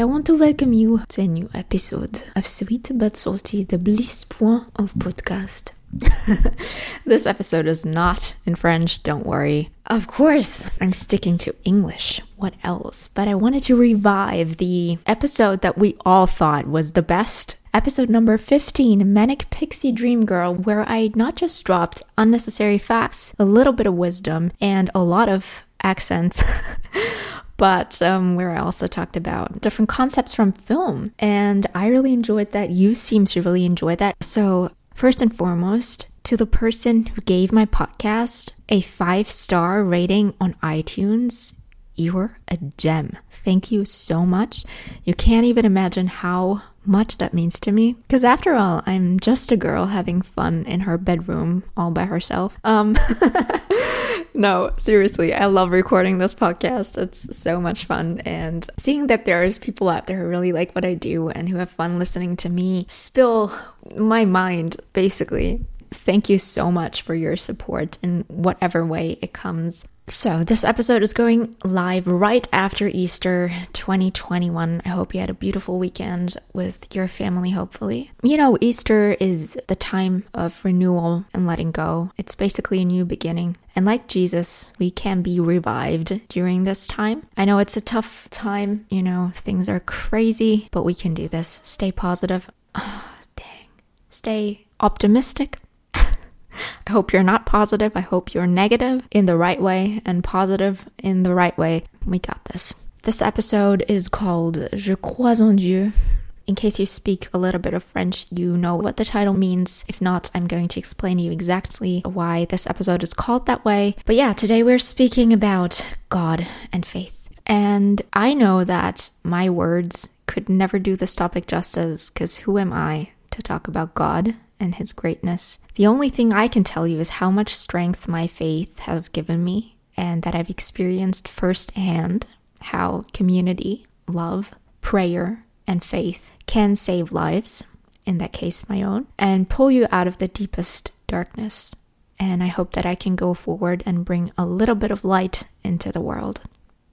I want to welcome you to a new episode of Sweet But Salty, the Bliss Point of Podcast. this episode is not in French, don't worry. Of course, I'm sticking to English. What else? But I wanted to revive the episode that we all thought was the best. Episode number 15, Manic Pixie Dream Girl, where I not just dropped unnecessary facts, a little bit of wisdom, and a lot of accents. but um, where I also talked about different concepts from film. And I really enjoyed that. You seem to really enjoy that. So, first and foremost, to the person who gave my podcast a five star rating on iTunes, you're a gem. Thank you so much. You can't even imagine how much that means to me. Because after all, I'm just a girl having fun in her bedroom all by herself. Um, no, seriously, I love recording this podcast. It's so much fun. And seeing that there's people out there who really like what I do and who have fun listening to me spill my mind, basically. Thank you so much for your support in whatever way it comes. So, this episode is going live right after Easter 2021. I hope you had a beautiful weekend with your family, hopefully. You know, Easter is the time of renewal and letting go. It's basically a new beginning. And like Jesus, we can be revived during this time. I know it's a tough time, you know, things are crazy, but we can do this. Stay positive. Oh, dang. Stay optimistic I hope you're not positive. I hope you're negative in the right way and positive in the right way. We got this. This episode is called Je crois en Dieu. In case you speak a little bit of French, you know what the title means. If not, I'm going to explain to you exactly why this episode is called that way. But yeah, today we're speaking about God and faith. And I know that my words could never do this topic justice because who am I to talk about God and His greatness. The only thing I can tell you is how much strength my faith has given me, and that I've experienced firsthand how community, love, prayer, and faith can save lives, in that case, my own, and pull you out of the deepest darkness. And I hope that I can go forward and bring a little bit of light into the world.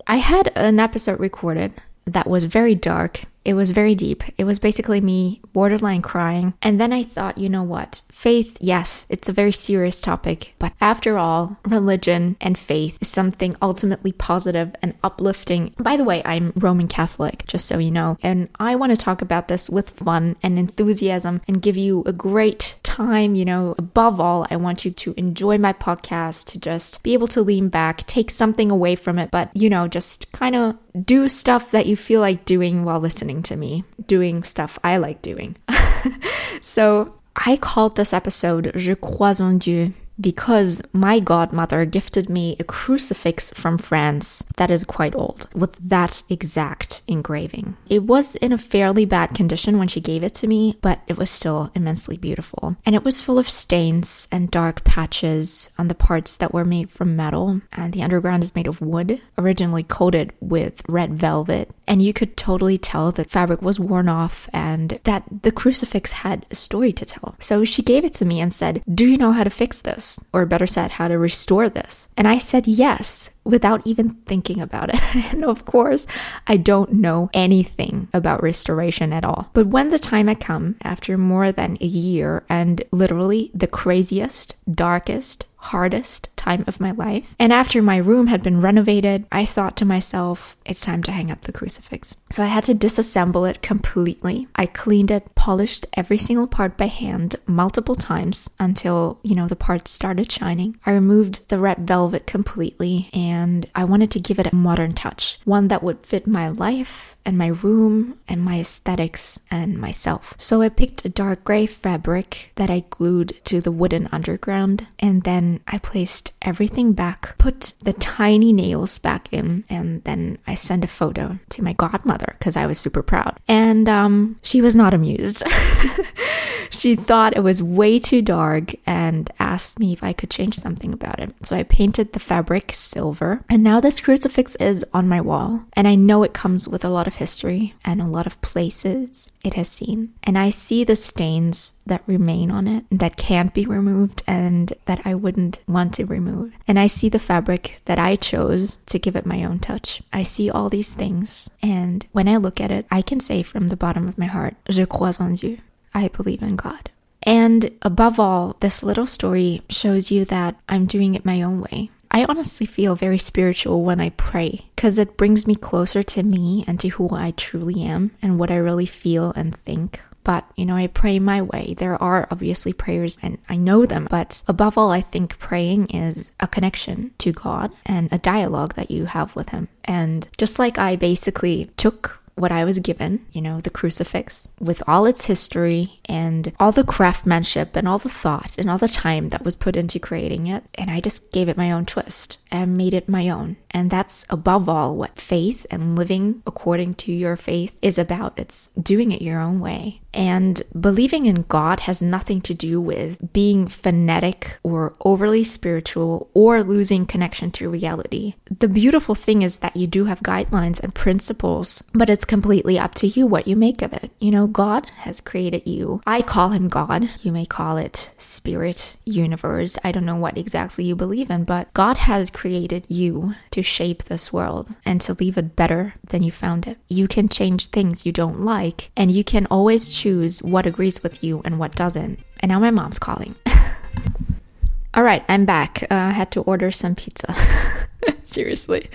I had an episode recorded that was very dark it was very deep. It was basically me borderline crying. And then I thought, you know what? Faith, yes, it's a very serious topic. But after all, religion and faith is something ultimately positive and uplifting. By the way, I'm Roman Catholic, just so you know. And I want to talk about this with fun and enthusiasm and give you a great time. You know, above all, I want you to enjoy my podcast, to just be able to lean back, take something away from it, but, you know, just kind of do stuff that you feel like doing while listening to me doing stuff I like doing. so I called this episode Je crois en Dieu because my godmother gifted me a crucifix from France that is quite old with that exact engraving. It was in a fairly bad condition when she gave it to me, but it was still immensely beautiful. And it was full of stains and dark patches on the parts that were made from metal, and the underground is made of wood, originally coated with red velvet. And you could totally tell the fabric was worn off and that the crucifix had a story to tell. So she gave it to me and said, Do you know how to fix this? This? Or better said, how to restore this? And I said yes without even thinking about it. and of course, I don't know anything about restoration at all. But when the time had come, after more than a year and literally the craziest, darkest, hardest time of my life. And after my room had been renovated, I thought to myself, it's time to hang up the crucifix. So I had to disassemble it completely. I cleaned it, polished every single part by hand multiple times until, you know, the parts started shining. I removed the red velvet completely and I wanted to give it a modern touch, one that would fit my life and my room and my aesthetics and myself. So I picked a dark gray fabric that I glued to the wooden underground and then I placed everything back, put the tiny nails back in, and then I sent a photo to my godmother because I was super proud. And um, she was not amused. she thought it was way too dark and asked me if I could change something about it. So I painted the fabric silver, and now this crucifix is on my wall. And I know it comes with a lot of history and a lot of places it has seen. And I see the stains that remain on it that can't be removed and that I wouldn't want to remove. And I see the fabric that I chose to give it my own touch. I see all these things, and when I look at it, I can say from the bottom of my heart, Je crois en Dieu. I believe in God. And above all, this little story shows you that I'm doing it my own way. I honestly feel very spiritual when I pray because it brings me closer to me and to who I truly am and what I really feel and think. But, you know, I pray my way. There are obviously prayers and I know them, but above all, I think praying is a connection to God and a dialogue that you have with Him. And just like I basically took what I was given, you know, the crucifix with all its history and all the craftsmanship and all the thought and all the time that was put into creating it. And I just gave it my own twist and made it my own. And that's above all what faith and living according to your faith is about. It's doing it your own way. And believing in God has nothing to do with being fanatic or overly spiritual or losing connection to reality. The beautiful thing is that you do have guidelines and principles, but it's completely up to you what you make of it. You know, God has created you. I call him God. You may call it spirit, universe. I don't know what exactly you believe in, but God has created you to shape this world and to leave it better than you found it. You can change things you don't like, and you can always choose what agrees with you and what doesn't. And now my mom's calling. All right, I'm back. Uh, I had to order some pizza. Seriously.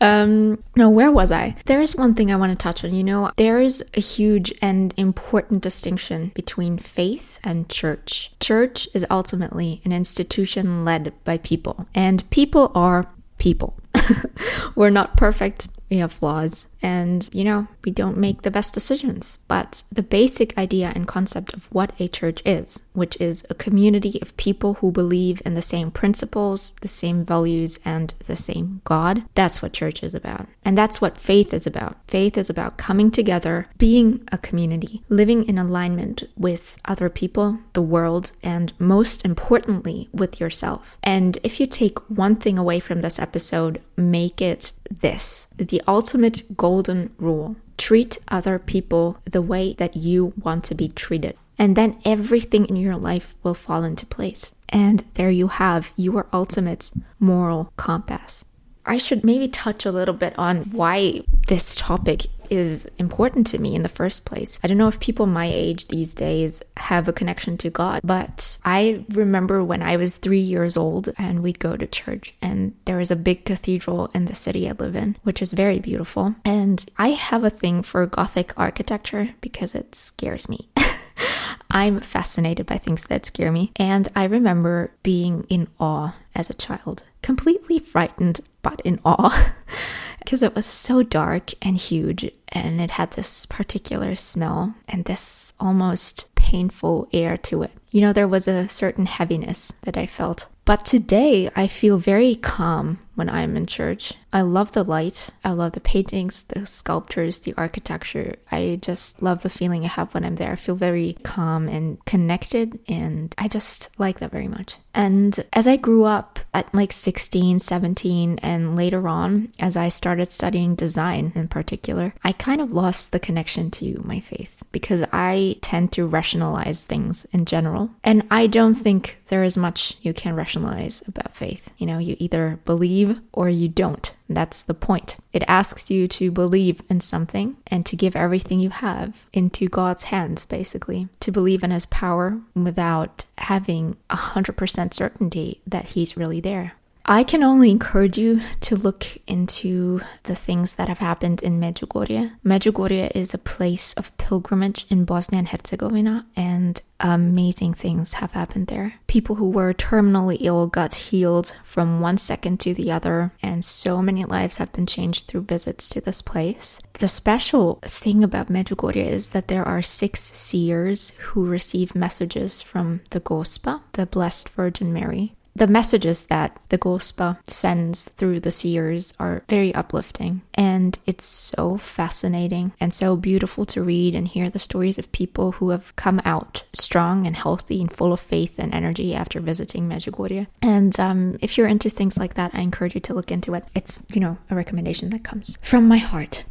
Um, no, where was I? There is one thing I want to touch on. You know, there is a huge and important distinction between faith and church. Church is ultimately an institution led by people, and people are people. We're not perfect we have flaws and you know we don't make the best decisions. But the basic idea and concept of what a church is which is a community of people who believe in the same principles the same values and the same god that's what church is about. And that's what faith is about. Faith is about coming together being a community living in alignment with other people the world and most importantly with yourself. And if you take one thing away from this episode make it this the ultimate golden rule treat other people the way that you want to be treated. And then everything in your life will fall into place. And there you have your ultimate moral compass. I should maybe touch a little bit on why this topic is important to me in the first place. I don't know if people my age these days have a connection to God, but I remember when I was three years old and we'd go to church, and there is a big cathedral in the city I live in, which is very beautiful. And I have a thing for Gothic architecture because it scares me. I'm fascinated by things that scare me, and I remember being in awe as a child, completely frightened, but in awe. because it was so dark and huge and it had this particular smell and this almost painful air to it. You know, there was a certain heaviness that I felt. But today I feel very calm when I'm in church. I love the light. I love the paintings, the sculptures, the architecture. I just love the feeling I have when I'm there. I feel very calm and connected, and I just like that very much. And as I grew up at like 16, 17, and later on, as I started studying design in particular, I kind of lost the connection to my faith because I tend to rationalize things in general. And I don't think there is much you can rationalize about faith. You know, you either believe or you don't. That's the point. It asks you to believe in something and to give everything you have into God's hands, basically, to believe in His power without having 100% certainty that He's really there. I can only encourage you to look into the things that have happened in Medjugorje. Medjugorje is a place of pilgrimage in Bosnia and Herzegovina, and amazing things have happened there. People who were terminally ill got healed from one second to the other, and so many lives have been changed through visits to this place. The special thing about Medjugorje is that there are six seers who receive messages from the Gospa, the Blessed Virgin Mary the messages that the Gospa sends through the seers are very uplifting. And it's so fascinating and so beautiful to read and hear the stories of people who have come out strong and healthy and full of faith and energy after visiting Medjugorje. And um, if you're into things like that, I encourage you to look into it. It's, you know, a recommendation that comes from my heart.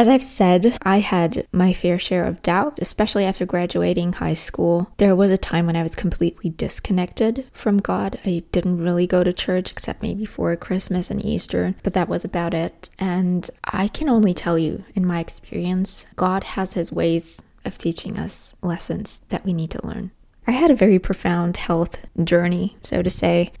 As I've said, I had my fair share of doubt, especially after graduating high school. There was a time when I was completely disconnected from God. I didn't really go to church except maybe for Christmas and Easter, but that was about it. And I can only tell you, in my experience, God has his ways of teaching us lessons that we need to learn. I had a very profound health journey, so to say.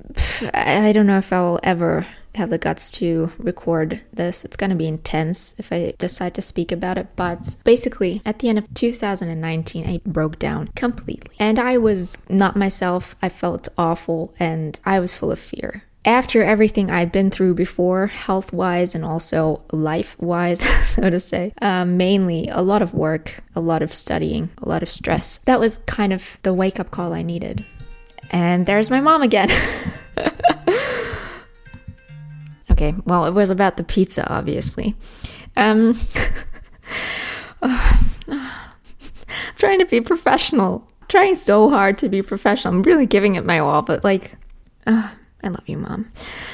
I don't know if I'll ever have the guts to record this. It's going to be intense if I decide to speak about it. But basically, at the end of 2019, I broke down completely. And I was not myself. I felt awful and I was full of fear. After everything I'd been through before, health wise and also life wise, so to say, um, mainly a lot of work, a lot of studying, a lot of stress, that was kind of the wake up call I needed. And there's my mom again. Okay, well, it was about the pizza, obviously. Um, I'm trying to be professional. Trying so hard to be professional. I'm really giving it my all, but like, uh, I love you, mom.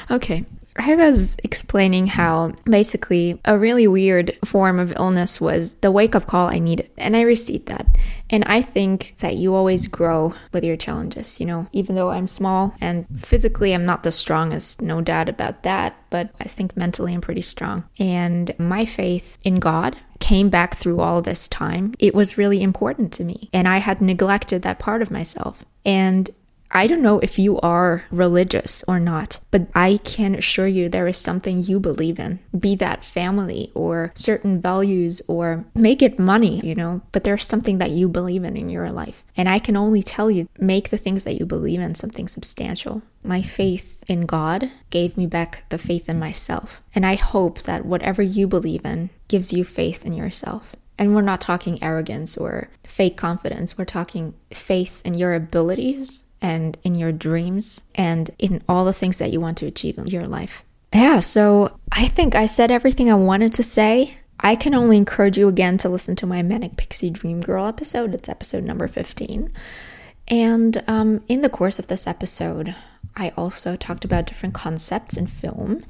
Okay, I was explaining how basically a really weird form of illness was the wake up call I needed, and I received that. And I think that you always grow with your challenges, you know, even though I'm small and physically I'm not the strongest, no doubt about that, but I think mentally I'm pretty strong. And my faith in God came back through all this time. It was really important to me, and I had neglected that part of myself. And I don't know if you are religious or not, but I can assure you there is something you believe in, be that family or certain values or make it money, you know, but there's something that you believe in in your life. And I can only tell you, make the things that you believe in something substantial. My faith in God gave me back the faith in myself. And I hope that whatever you believe in gives you faith in yourself. And we're not talking arrogance or fake confidence. We're talking faith in your abilities and in your dreams and in all the things that you want to achieve in your life. Yeah, so I think I said everything I wanted to say. I can only encourage you again to listen to my Manic Pixie Dream Girl episode. It's episode number 15. And um, in the course of this episode, I also talked about different concepts in film,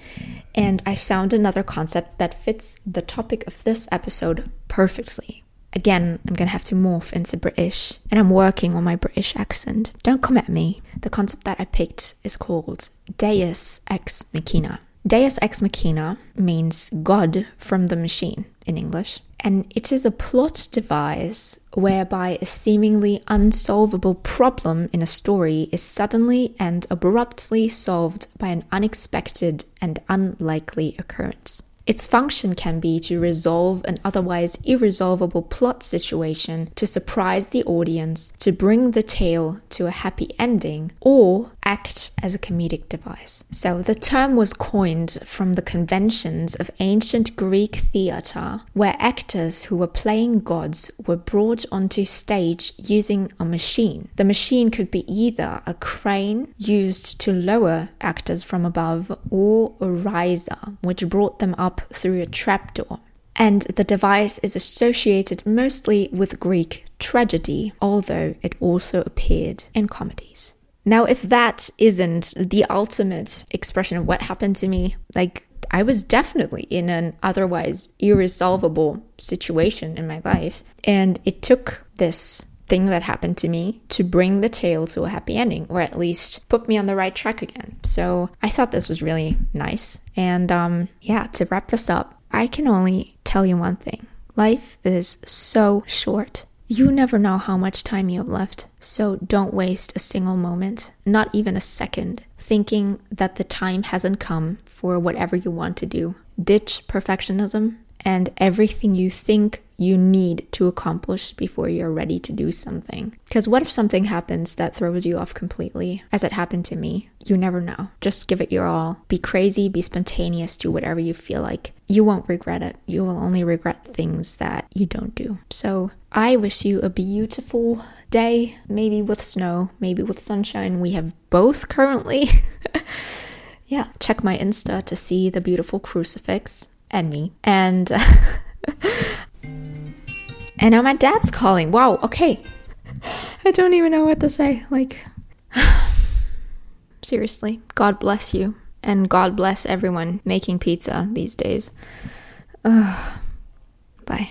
and I found another concept that fits the topic of this episode perfectly. Again, I'm gonna have to morph into British, and I'm working on my British accent. Don't come at me. The concept that I picked is called Deus Ex Machina. Deus Ex Machina means God from the machine in English, and it is a plot device whereby a seemingly unsolvable problem in a story is suddenly and abruptly solved by an unexpected and unlikely occurrence. Its function can be to resolve an otherwise irresolvable plot situation, to surprise the audience, to bring the tale to a happy ending, or act as a comedic device. So the term was coined from the conventions of ancient Greek theatre, where actors who were playing gods were brought onto stage using a machine. The machine could be either a crane used to lower actors from above or a riser, which brought them up through a trapdoor. And the device is associated mostly with Greek tragedy, although it also appeared in comedies. Now, if that isn't the ultimate expression of what happened to me, like I was definitely in an otherwise irresolvable situation in my life. And it took this thing that happened to me to bring the tale to a happy ending, or at least put me on the right track again. So I thought this was really nice. And um, yeah, to wrap this up, I can only tell you one thing life is so short. You never know how much time you have left, so don't waste a single moment, not even a second, thinking that the time hasn't come for whatever you want to do. Ditch perfectionism and everything you think you need to accomplish before you're ready to do something. Because what if something happens that throws you off completely, as it happened to me? You never know. Just give it your all. Be crazy, be spontaneous, do whatever you feel like. You won't regret it. You will only regret things that you don't do. So I wish you a beautiful day, maybe with snow, maybe with sunshine. We have both currently. yeah, check my Insta to see the beautiful crucifix and me. And and now my dad's calling. Wow, okay. I don't even know what to say. Like seriously, God bless you and God bless everyone making pizza these days. bye.